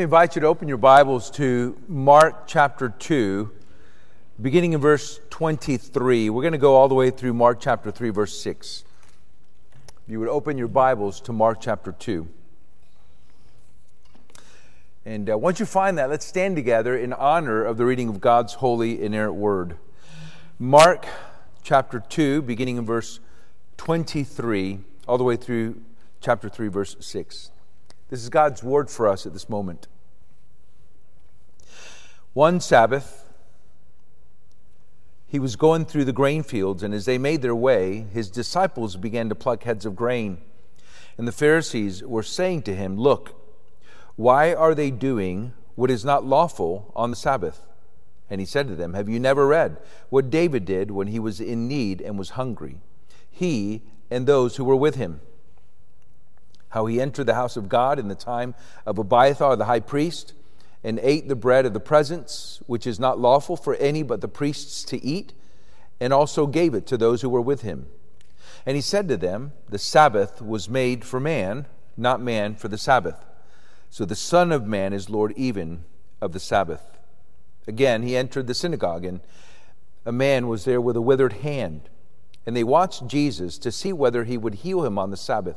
I invite you to open your Bibles to Mark chapter 2, beginning in verse 23. We're going to go all the way through Mark chapter 3, verse 6. If You would open your Bibles to Mark chapter 2. And uh, once you find that, let's stand together in honor of the reading of God's holy, inerrant word. Mark chapter 2, beginning in verse 23, all the way through chapter 3, verse 6. This is God's word for us at this moment. One Sabbath, he was going through the grain fields, and as they made their way, his disciples began to pluck heads of grain. And the Pharisees were saying to him, Look, why are they doing what is not lawful on the Sabbath? And he said to them, Have you never read what David did when he was in need and was hungry? He and those who were with him how he entered the house of God in the time of Abiathar the high priest, and ate the bread of the presence, which is not lawful for any but the priests to eat, and also gave it to those who were with him. And he said to them, The Sabbath was made for man, not man for the Sabbath. So the Son of Man is Lord even of the Sabbath. Again, he entered the synagogue, and a man was there with a withered hand. And they watched Jesus to see whether he would heal him on the Sabbath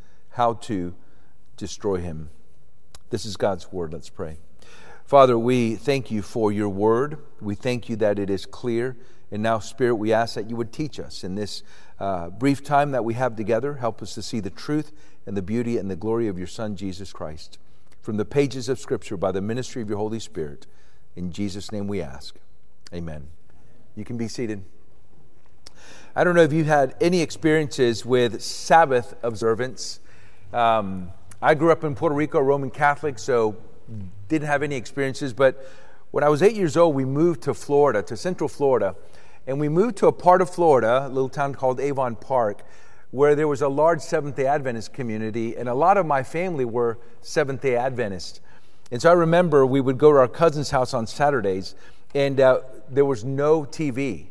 how to destroy him. This is God's word. Let's pray. Father, we thank you for your word. We thank you that it is clear. And now, Spirit, we ask that you would teach us in this uh, brief time that we have together. Help us to see the truth and the beauty and the glory of your Son, Jesus Christ. From the pages of Scripture by the ministry of your Holy Spirit. In Jesus' name we ask. Amen. You can be seated. I don't know if you've had any experiences with Sabbath observance. Um, I grew up in Puerto Rico, Roman Catholic, so didn't have any experiences. But when I was eight years old, we moved to Florida, to Central Florida. And we moved to a part of Florida, a little town called Avon Park, where there was a large Seventh day Adventist community. And a lot of my family were Seventh day Adventists. And so I remember we would go to our cousin's house on Saturdays, and uh, there was no TV.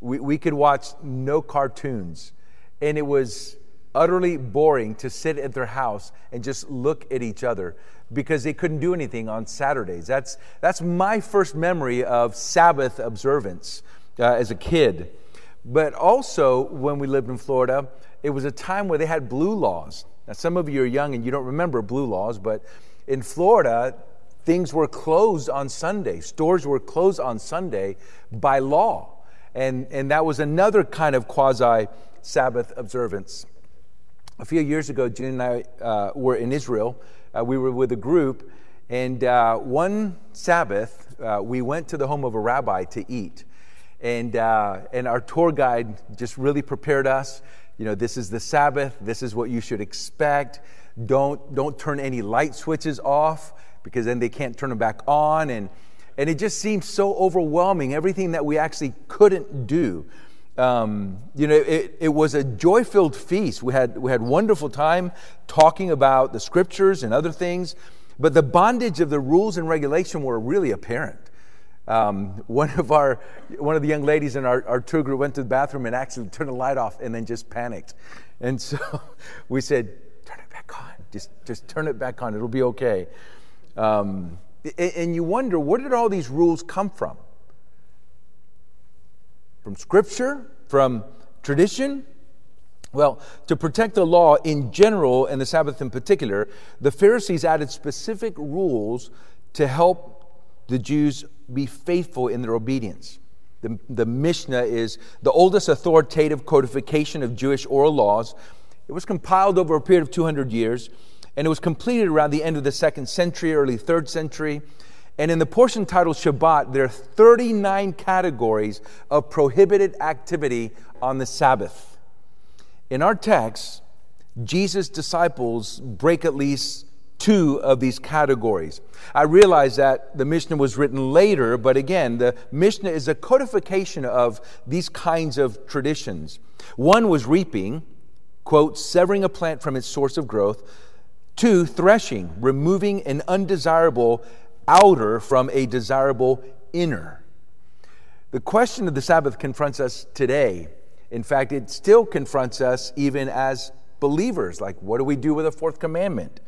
We, we could watch no cartoons. And it was utterly boring to sit at their house and just look at each other because they couldn't do anything on Saturdays. That's, that's my first memory of Sabbath observance uh, as a kid. But also, when we lived in Florida, it was a time where they had blue laws. Now, some of you are young and you don't remember blue laws, but in Florida, things were closed on Sunday. Stores were closed on Sunday by law. And, and that was another kind of quasi Sabbath observance a few years ago, Jen and I uh, were in Israel. Uh, we were with a group, and uh, one Sabbath, uh, we went to the home of a rabbi to eat. And, uh, and our tour guide just really prepared us. You know, this is the Sabbath, this is what you should expect. Don't, don't turn any light switches off because then they can't turn them back on. And, and it just seemed so overwhelming, everything that we actually couldn't do um, you know, it, it was a joy filled feast. We had, we had wonderful time talking about the scriptures and other things, but the bondage of the rules and regulation were really apparent. Um, one of our one of the young ladies in our, our tour group went to the bathroom and actually turned the light off and then just panicked. And so we said, "Turn it back on. Just just turn it back on. It'll be okay." Um, and, and you wonder where did all these rules come from? From Scripture? From tradition? Well, to protect the law in general and the Sabbath in particular, the Pharisees added specific rules to help the Jews be faithful in their obedience. The, the Mishnah is the oldest authoritative codification of Jewish oral laws. It was compiled over a period of 200 years, and it was completed around the end of the second century, early third century. And in the portion titled Shabbat, there are 39 categories of prohibited activity on the Sabbath. In our text, Jesus' disciples break at least two of these categories. I realize that the Mishnah was written later, but again, the Mishnah is a codification of these kinds of traditions. One was reaping, quote, severing a plant from its source of growth. Two, threshing, removing an undesirable outer from a desirable inner. The question of the Sabbath confronts us today. In fact, it still confronts us even as believers. Like, what do we do with the fourth commandment?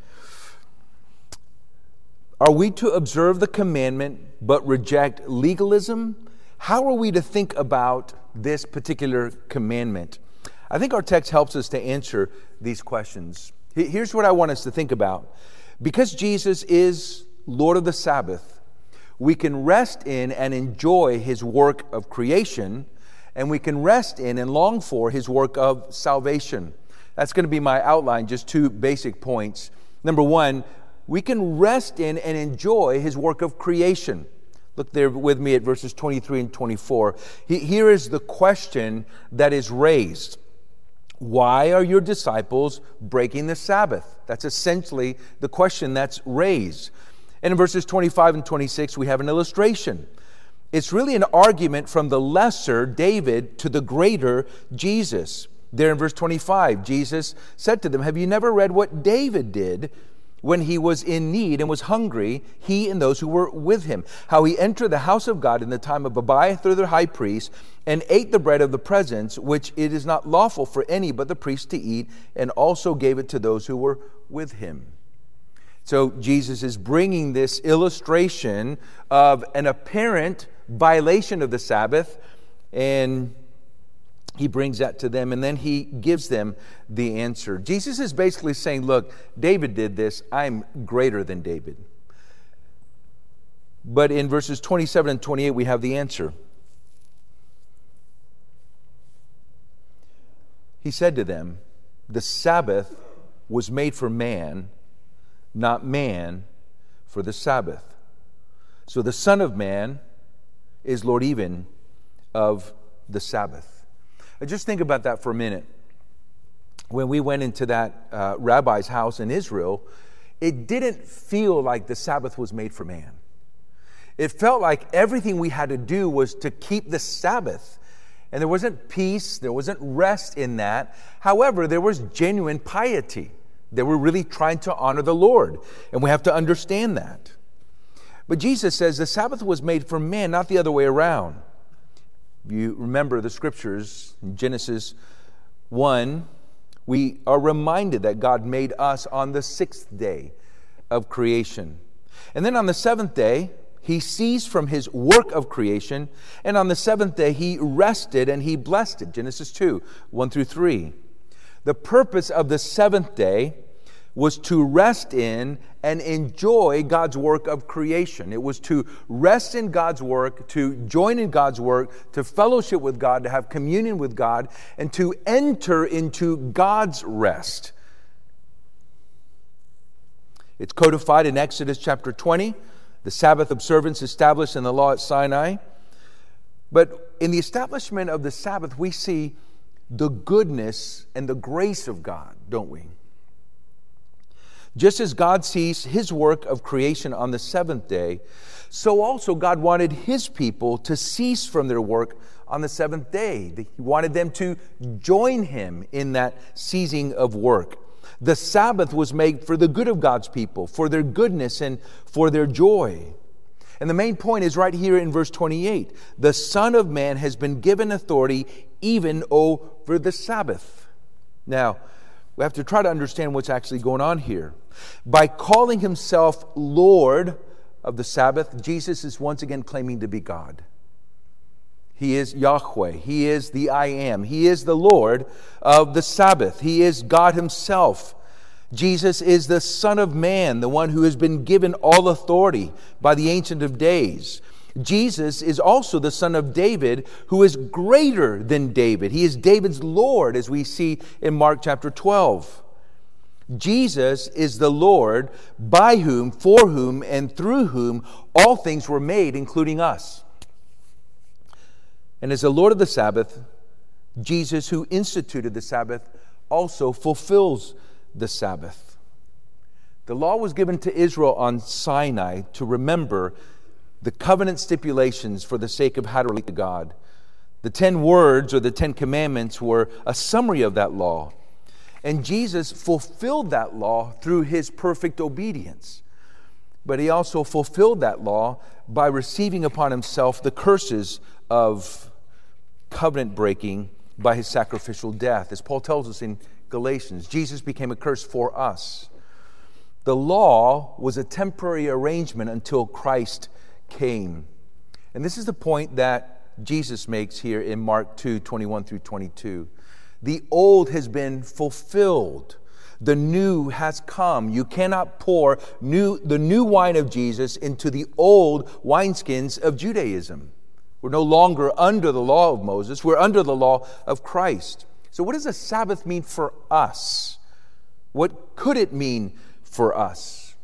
Are we to observe the commandment but reject legalism? How are we to think about this particular commandment? I think our text helps us to answer these questions. Here's what I want us to think about. Because Jesus is Lord of the Sabbath, we can rest in and enjoy his work of creation, and we can rest in and long for his work of salvation. That's going to be my outline, just two basic points. Number one, we can rest in and enjoy his work of creation. Look there with me at verses 23 and 24. Here is the question that is raised Why are your disciples breaking the Sabbath? That's essentially the question that's raised. And in verses 25 and 26, we have an illustration. It's really an argument from the lesser David to the greater Jesus. There in verse 25, Jesus said to them, Have you never read what David did when he was in need and was hungry, he and those who were with him. How he entered the house of God in the time of Abiathar the high priest and ate the bread of the presence, which it is not lawful for any but the priest to eat, and also gave it to those who were with him. So Jesus is bringing this illustration of an apparent violation of the Sabbath and he brings that to them and then he gives them the answer. Jesus is basically saying, Look, David did this, I'm greater than David. But in verses 27 and 28, we have the answer. He said to them, The Sabbath was made for man, not man for the Sabbath. So the Son of Man is Lord even of the Sabbath. Just think about that for a minute. When we went into that uh, rabbi's house in Israel, it didn't feel like the Sabbath was made for man. It felt like everything we had to do was to keep the Sabbath. And there wasn't peace, there wasn't rest in that. However, there was genuine piety. They were really trying to honor the Lord. And we have to understand that. But Jesus says the Sabbath was made for man, not the other way around you remember the scriptures in Genesis 1, we are reminded that God made us on the sixth day of creation. And then on the seventh day, he ceased from his work of creation, and on the seventh day, he rested and he blessed it. Genesis 2 1 through 3. The purpose of the seventh day was to rest in and enjoy God's work of creation. It was to rest in God's work, to join in God's work, to fellowship with God, to have communion with God, and to enter into God's rest. It's codified in Exodus chapter 20, the Sabbath observance established in the law at Sinai. But in the establishment of the Sabbath, we see the goodness and the grace of God, don't we? Just as God sees his work of creation on the seventh day, so also God wanted his people to cease from their work on the seventh day. He wanted them to join him in that ceasing of work. The Sabbath was made for the good of God's people, for their goodness and for their joy. And the main point is right here in verse 28 the Son of Man has been given authority even over the Sabbath. Now, we have to try to understand what's actually going on here. By calling himself Lord of the Sabbath, Jesus is once again claiming to be God. He is Yahweh. He is the I am. He is the Lord of the Sabbath. He is God Himself. Jesus is the Son of Man, the one who has been given all authority by the Ancient of Days. Jesus is also the son of David, who is greater than David. He is David's Lord, as we see in Mark chapter 12. Jesus is the Lord by whom, for whom, and through whom all things were made, including us. And as the Lord of the Sabbath, Jesus, who instituted the Sabbath, also fulfills the Sabbath. The law was given to Israel on Sinai to remember the covenant stipulations for the sake of how to relate to God. The 10 words or the 10 commandments were a summary of that law. And Jesus fulfilled that law through his perfect obedience. But he also fulfilled that law by receiving upon himself the curses of covenant breaking by his sacrificial death. As Paul tells us in Galatians, Jesus became a curse for us. The law was a temporary arrangement until Christ came. And this is the point that Jesus makes here in Mark 2 21 through 22. The old has been fulfilled. The new has come. You cannot pour new, the new wine of Jesus into the old wineskins of Judaism. We're no longer under the law of Moses, we're under the law of Christ. So, what does a Sabbath mean for us? What could it mean for us?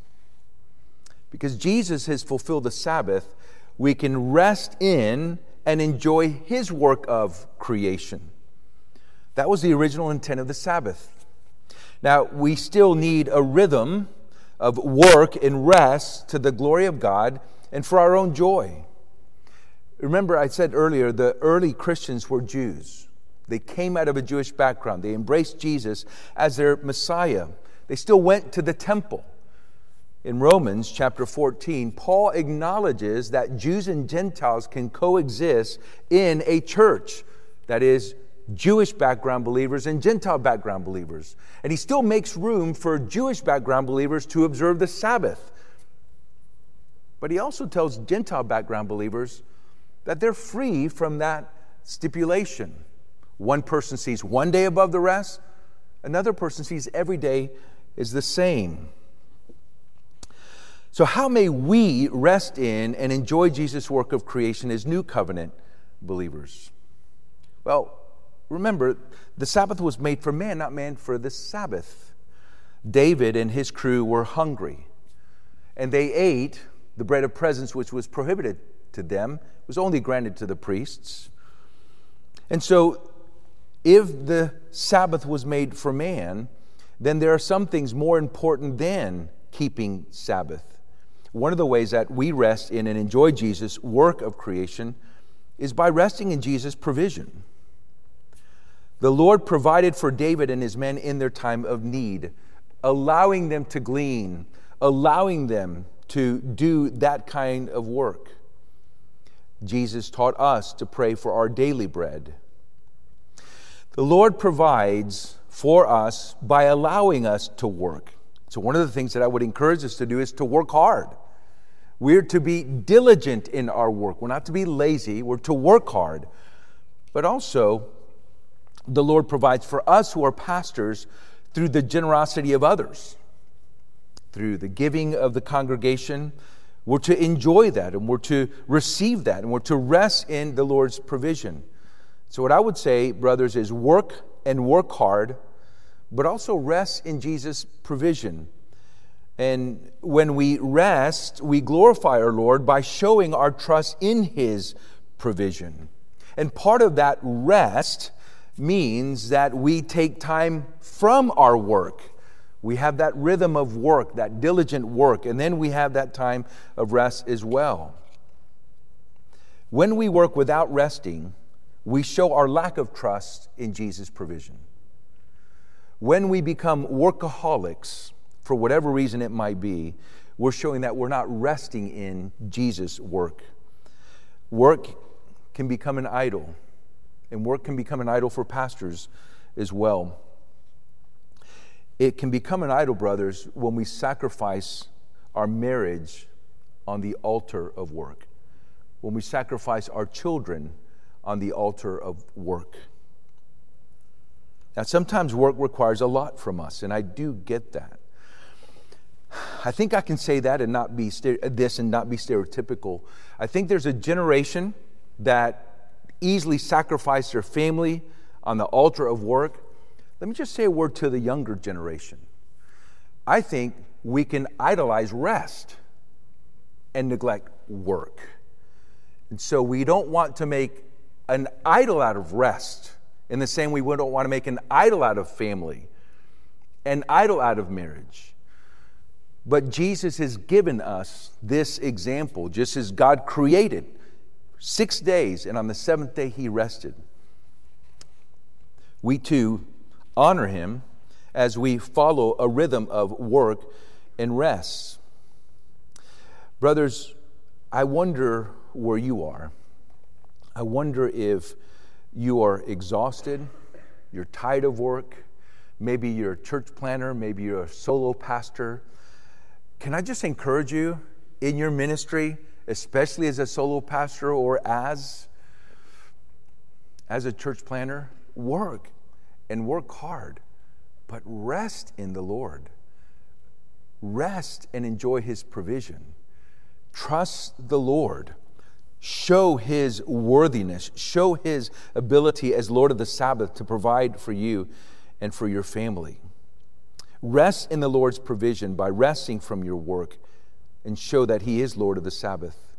Because Jesus has fulfilled the Sabbath, we can rest in and enjoy his work of creation. That was the original intent of the Sabbath. Now, we still need a rhythm of work and rest to the glory of God and for our own joy. Remember, I said earlier, the early Christians were Jews. They came out of a Jewish background. They embraced Jesus as their Messiah. They still went to the temple in Romans chapter 14, Paul acknowledges that Jews and Gentiles can coexist in a church that is Jewish background believers and Gentile background believers. And he still makes room for Jewish background believers to observe the Sabbath. But he also tells Gentile background believers that they're free from that stipulation. One person sees one day above the rest, another person sees every day is the same. So, how may we rest in and enjoy Jesus' work of creation as new covenant believers? Well, remember, the Sabbath was made for man, not man for the Sabbath. David and his crew were hungry, and they ate the bread of presence, which was prohibited to them, it was only granted to the priests. And so, if the Sabbath was made for man, then there are some things more important than keeping Sabbath. One of the ways that we rest in and enjoy Jesus' work of creation is by resting in Jesus' provision. The Lord provided for David and his men in their time of need, allowing them to glean, allowing them to do that kind of work. Jesus taught us to pray for our daily bread. The Lord provides for us by allowing us to work. So, one of the things that I would encourage us to do is to work hard. We're to be diligent in our work. We're not to be lazy. We're to work hard. But also, the Lord provides for us who are pastors through the generosity of others, through the giving of the congregation. We're to enjoy that and we're to receive that and we're to rest in the Lord's provision. So, what I would say, brothers, is work and work hard, but also rest in Jesus' provision. And when we rest, we glorify our Lord by showing our trust in His provision. And part of that rest means that we take time from our work. We have that rhythm of work, that diligent work, and then we have that time of rest as well. When we work without resting, we show our lack of trust in Jesus' provision. When we become workaholics, for whatever reason it might be, we're showing that we're not resting in Jesus' work. Work can become an idol, and work can become an idol for pastors as well. It can become an idol, brothers, when we sacrifice our marriage on the altar of work, when we sacrifice our children on the altar of work. Now, sometimes work requires a lot from us, and I do get that. I think I can say that and not be this and not be stereotypical. I think there's a generation that easily sacrifice their family on the altar of work. Let me just say a word to the younger generation. I think we can idolize rest and neglect work. And so we don't want to make an idol out of rest in the same way we don't want to make an idol out of family, an idol out of marriage. But Jesus has given us this example, just as God created six days, and on the seventh day he rested. We too honor him as we follow a rhythm of work and rest. Brothers, I wonder where you are. I wonder if you are exhausted, you're tired of work, maybe you're a church planner, maybe you're a solo pastor. Can I just encourage you in your ministry, especially as a solo pastor or as as a church planner, work and work hard, but rest in the Lord. Rest and enjoy his provision. Trust the Lord show his worthiness, show his ability as Lord of the Sabbath to provide for you and for your family. Rest in the Lord's provision by resting from your work and show that he is Lord of the Sabbath.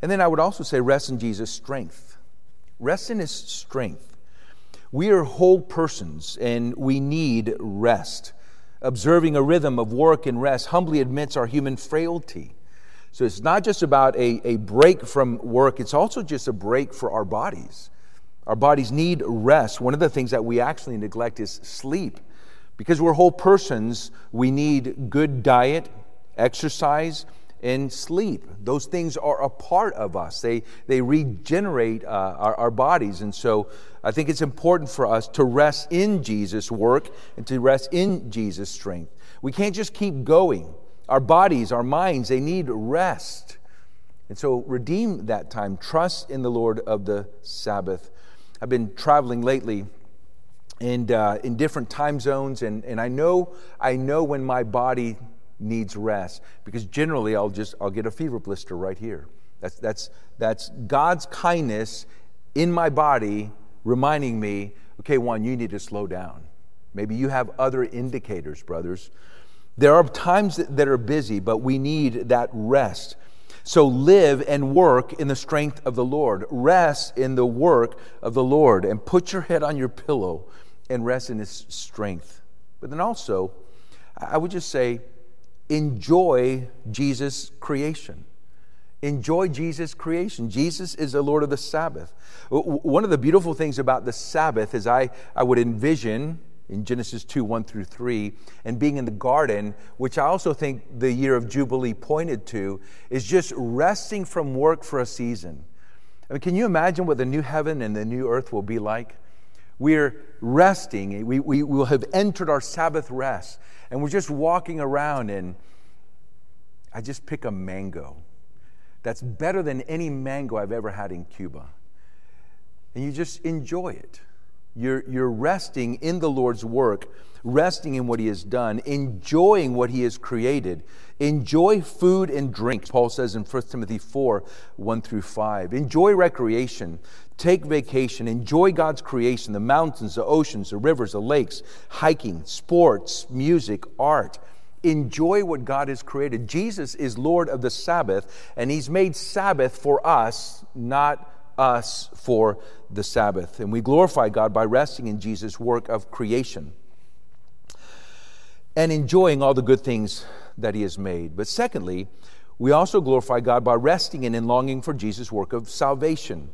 And then I would also say, rest in Jesus' strength. Rest in his strength. We are whole persons and we need rest. Observing a rhythm of work and rest humbly admits our human frailty. So it's not just about a, a break from work, it's also just a break for our bodies. Our bodies need rest. One of the things that we actually neglect is sleep. Because we're whole persons, we need good diet, exercise, and sleep. Those things are a part of us, they, they regenerate uh, our, our bodies. And so I think it's important for us to rest in Jesus' work and to rest in Jesus' strength. We can't just keep going. Our bodies, our minds, they need rest. And so redeem that time. Trust in the Lord of the Sabbath. I've been traveling lately and uh, in different time zones, and, and I know I know when my body needs rest because generally I'll just I'll get a fever blister right here. That's that's that's God's kindness in my body reminding me, okay, one, you need to slow down. Maybe you have other indicators, brothers. There are times that are busy, but we need that rest. So live and work in the strength of the Lord. Rest in the work of the Lord and put your head on your pillow and rest in His strength. But then also, I would just say, enjoy Jesus' creation. Enjoy Jesus' creation. Jesus is the Lord of the Sabbath. One of the beautiful things about the Sabbath is I, I would envision in Genesis 2 1 through 3, and being in the garden, which I also think the year of Jubilee pointed to, is just resting from work for a season. I mean, can you imagine what the new heaven and the new earth will be like? We're resting, we, we will have entered our Sabbath rest, and we're just walking around, and I just pick a mango. That's better than any mango I've ever had in Cuba. And you just enjoy it. You're, you're resting in the Lord's work, resting in what He has done, enjoying what He has created. Enjoy food and drink, Paul says in 1 Timothy 4 1 through 5. Enjoy recreation, take vacation, enjoy God's creation the mountains, the oceans, the rivers, the lakes, hiking, sports, music, art. Enjoy what God has created. Jesus is Lord of the Sabbath, and He's made Sabbath for us, not us for the Sabbath. And we glorify God by resting in Jesus' work of creation and enjoying all the good things that He has made. But secondly, we also glorify God by resting in and longing for Jesus' work of salvation.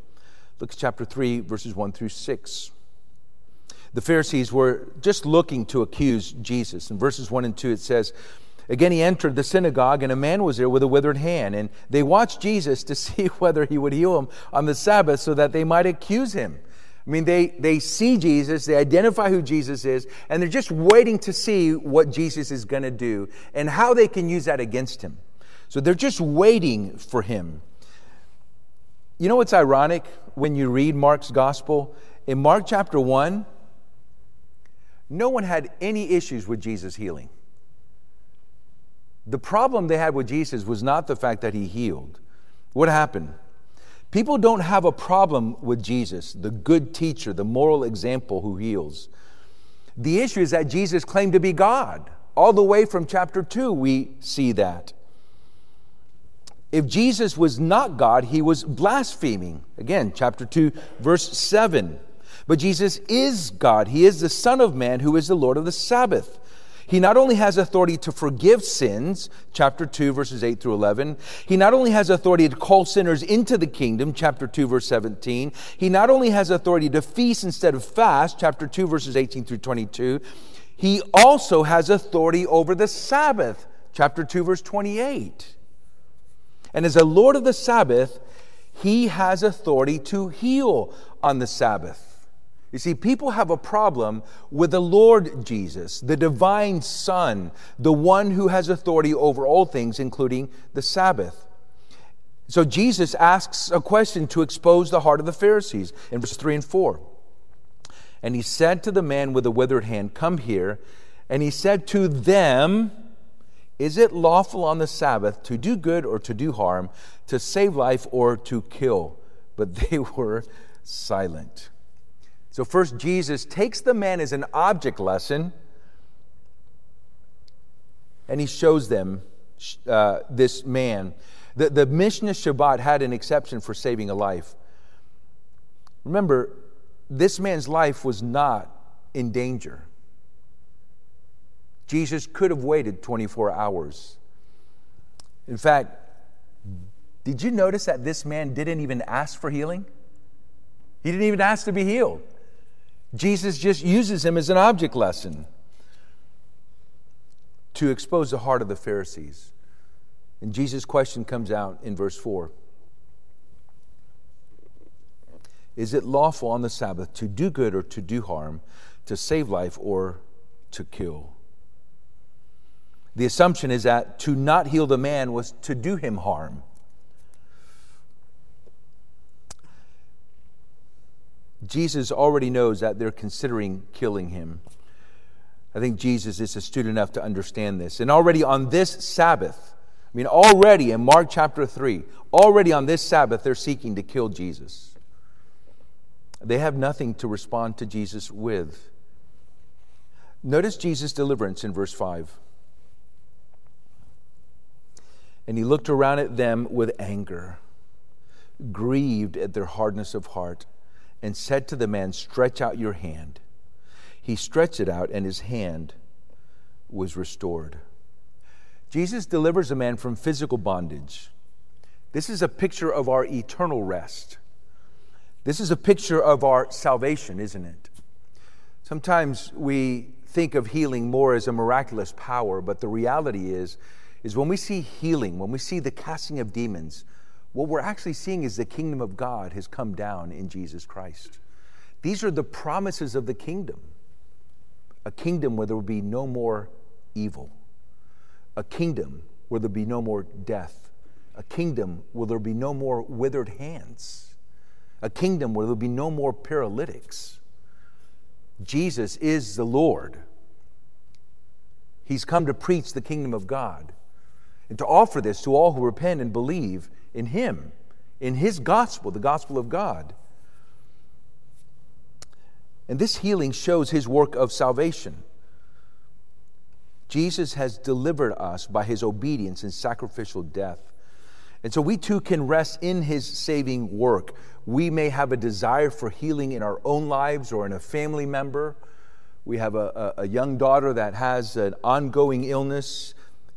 Look at chapter 3, verses 1 through 6. The Pharisees were just looking to accuse Jesus. In verses 1 and 2, it says, Again, he entered the synagogue, and a man was there with a withered hand. And they watched Jesus to see whether he would heal him on the Sabbath so that they might accuse him. I mean, they, they see Jesus, they identify who Jesus is, and they're just waiting to see what Jesus is going to do and how they can use that against him. So they're just waiting for him. You know what's ironic when you read Mark's gospel? In Mark chapter 1, no one had any issues with Jesus healing. The problem they had with Jesus was not the fact that he healed. What happened? People don't have a problem with Jesus, the good teacher, the moral example who heals. The issue is that Jesus claimed to be God. All the way from chapter 2, we see that. If Jesus was not God, he was blaspheming. Again, chapter 2, verse 7. But Jesus is God. He is the Son of Man who is the Lord of the Sabbath. He not only has authority to forgive sins, chapter 2, verses 8 through 11. He not only has authority to call sinners into the kingdom, chapter 2, verse 17. He not only has authority to feast instead of fast, chapter 2, verses 18 through 22. He also has authority over the Sabbath, chapter 2, verse 28. And as a Lord of the Sabbath, he has authority to heal on the Sabbath. You see, people have a problem with the Lord Jesus, the divine Son, the one who has authority over all things, including the Sabbath. So Jesus asks a question to expose the heart of the Pharisees in verses 3 and 4. And he said to the man with the withered hand, Come here. And he said to them, Is it lawful on the Sabbath to do good or to do harm, to save life or to kill? But they were silent. So, first, Jesus takes the man as an object lesson and he shows them uh, this man. The, the Mishnah Shabbat had an exception for saving a life. Remember, this man's life was not in danger. Jesus could have waited 24 hours. In fact, did you notice that this man didn't even ask for healing? He didn't even ask to be healed. Jesus just uses him as an object lesson to expose the heart of the Pharisees. And Jesus' question comes out in verse 4 Is it lawful on the Sabbath to do good or to do harm, to save life or to kill? The assumption is that to not heal the man was to do him harm. Jesus already knows that they're considering killing him. I think Jesus is astute enough to understand this. And already on this Sabbath, I mean, already in Mark chapter 3, already on this Sabbath, they're seeking to kill Jesus. They have nothing to respond to Jesus with. Notice Jesus' deliverance in verse 5. And he looked around at them with anger, grieved at their hardness of heart and said to the man, Stretch out your hand. He stretched it out, and his hand was restored. Jesus delivers a man from physical bondage. This is a picture of our eternal rest. This is a picture of our salvation, isn't it? Sometimes we think of healing more as a miraculous power, but the reality is, is when we see healing, when we see the casting of demons, what we're actually seeing is the kingdom of God has come down in Jesus Christ. These are the promises of the kingdom a kingdom where there will be no more evil, a kingdom where there will be no more death, a kingdom where there will be no more withered hands, a kingdom where there will be no more paralytics. Jesus is the Lord. He's come to preach the kingdom of God and to offer this to all who repent and believe in Him, in His gospel, the gospel of God. And this healing shows His work of salvation. Jesus has delivered us by His obedience and sacrificial death. And so we too can rest in His saving work. We may have a desire for healing in our own lives or in a family member. We have a, a, a young daughter that has an ongoing illness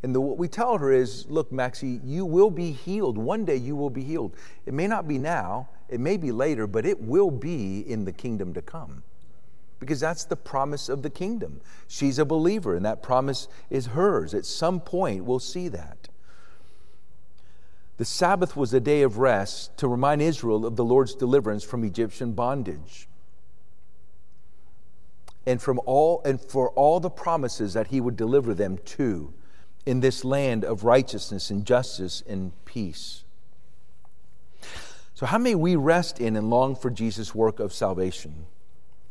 and the, what we tell her is, look, Maxie, you will be healed. One day you will be healed. It may not be now, it may be later, but it will be in the kingdom to come. Because that's the promise of the kingdom. She's a believer, and that promise is hers. At some point, we'll see that. The Sabbath was a day of rest to remind Israel of the Lord's deliverance from Egyptian bondage. And from all and for all the promises that he would deliver them to in this land of righteousness and justice and peace. So, how may we rest in and long for Jesus' work of salvation?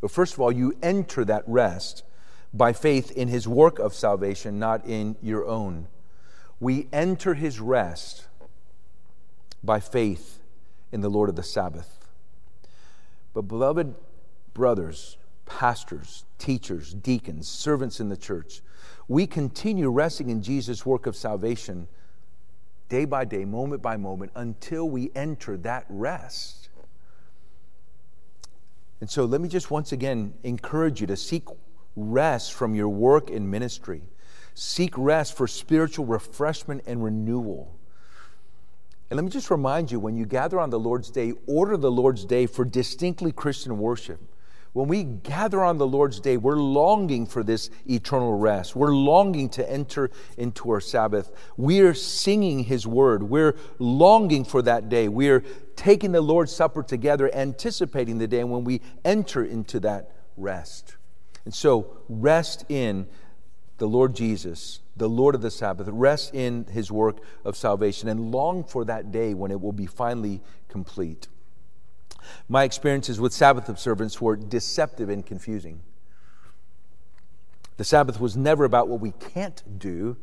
Well, first of all, you enter that rest by faith in his work of salvation, not in your own. We enter his rest by faith in the Lord of the Sabbath. But, beloved brothers, pastors, teachers, deacons, servants in the church, we continue resting in Jesus' work of salvation day by day, moment by moment, until we enter that rest. And so let me just once again encourage you to seek rest from your work in ministry. seek rest for spiritual refreshment and renewal. And let me just remind you when you gather on the Lord's Day, order the Lord's Day for distinctly Christian worship. When we gather on the Lord's Day, we're longing for this eternal rest. We're longing to enter into our Sabbath. We're singing His word. We're longing for that day. We're taking the Lord's Supper together, anticipating the day when we enter into that rest. And so, rest in the Lord Jesus, the Lord of the Sabbath. Rest in His work of salvation and long for that day when it will be finally complete. My experiences with Sabbath observance were deceptive and confusing. The Sabbath was never about what we can't do,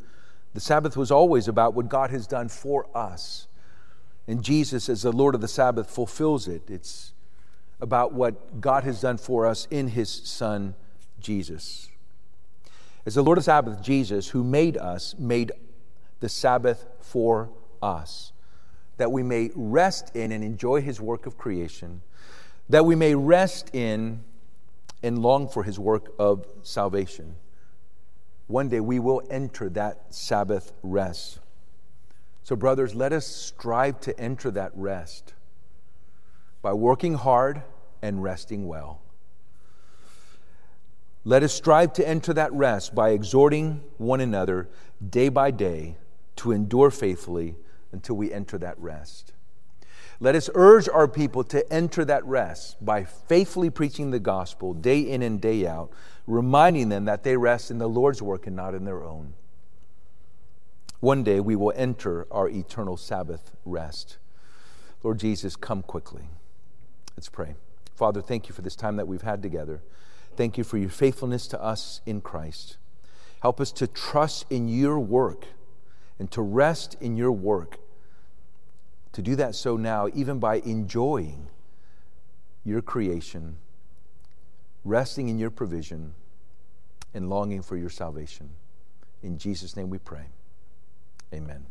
the Sabbath was always about what God has done for us. And Jesus, as the Lord of the Sabbath, fulfills it. It's about what God has done for us in His Son, Jesus. As the Lord of the Sabbath, Jesus, who made us, made the Sabbath for us that we may rest in and enjoy his work of creation, that we may rest in and long for his work of salvation. One day we will enter that Sabbath rest. So, brothers, let us strive to enter that rest by working hard and resting well. Let us strive to enter that rest by exhorting one another day by day to endure faithfully until we enter that rest. Let us urge our people to enter that rest by faithfully preaching the gospel day in and day out, reminding them that they rest in the Lord's work and not in their own. One day we will enter our eternal Sabbath rest. Lord Jesus, come quickly. Let's pray. Father, thank you for this time that we've had together. Thank you for your faithfulness to us in Christ. Help us to trust in your work and to rest in your work. To do that so now, even by enjoying your creation, resting in your provision, and longing for your salvation. In Jesus' name we pray. Amen.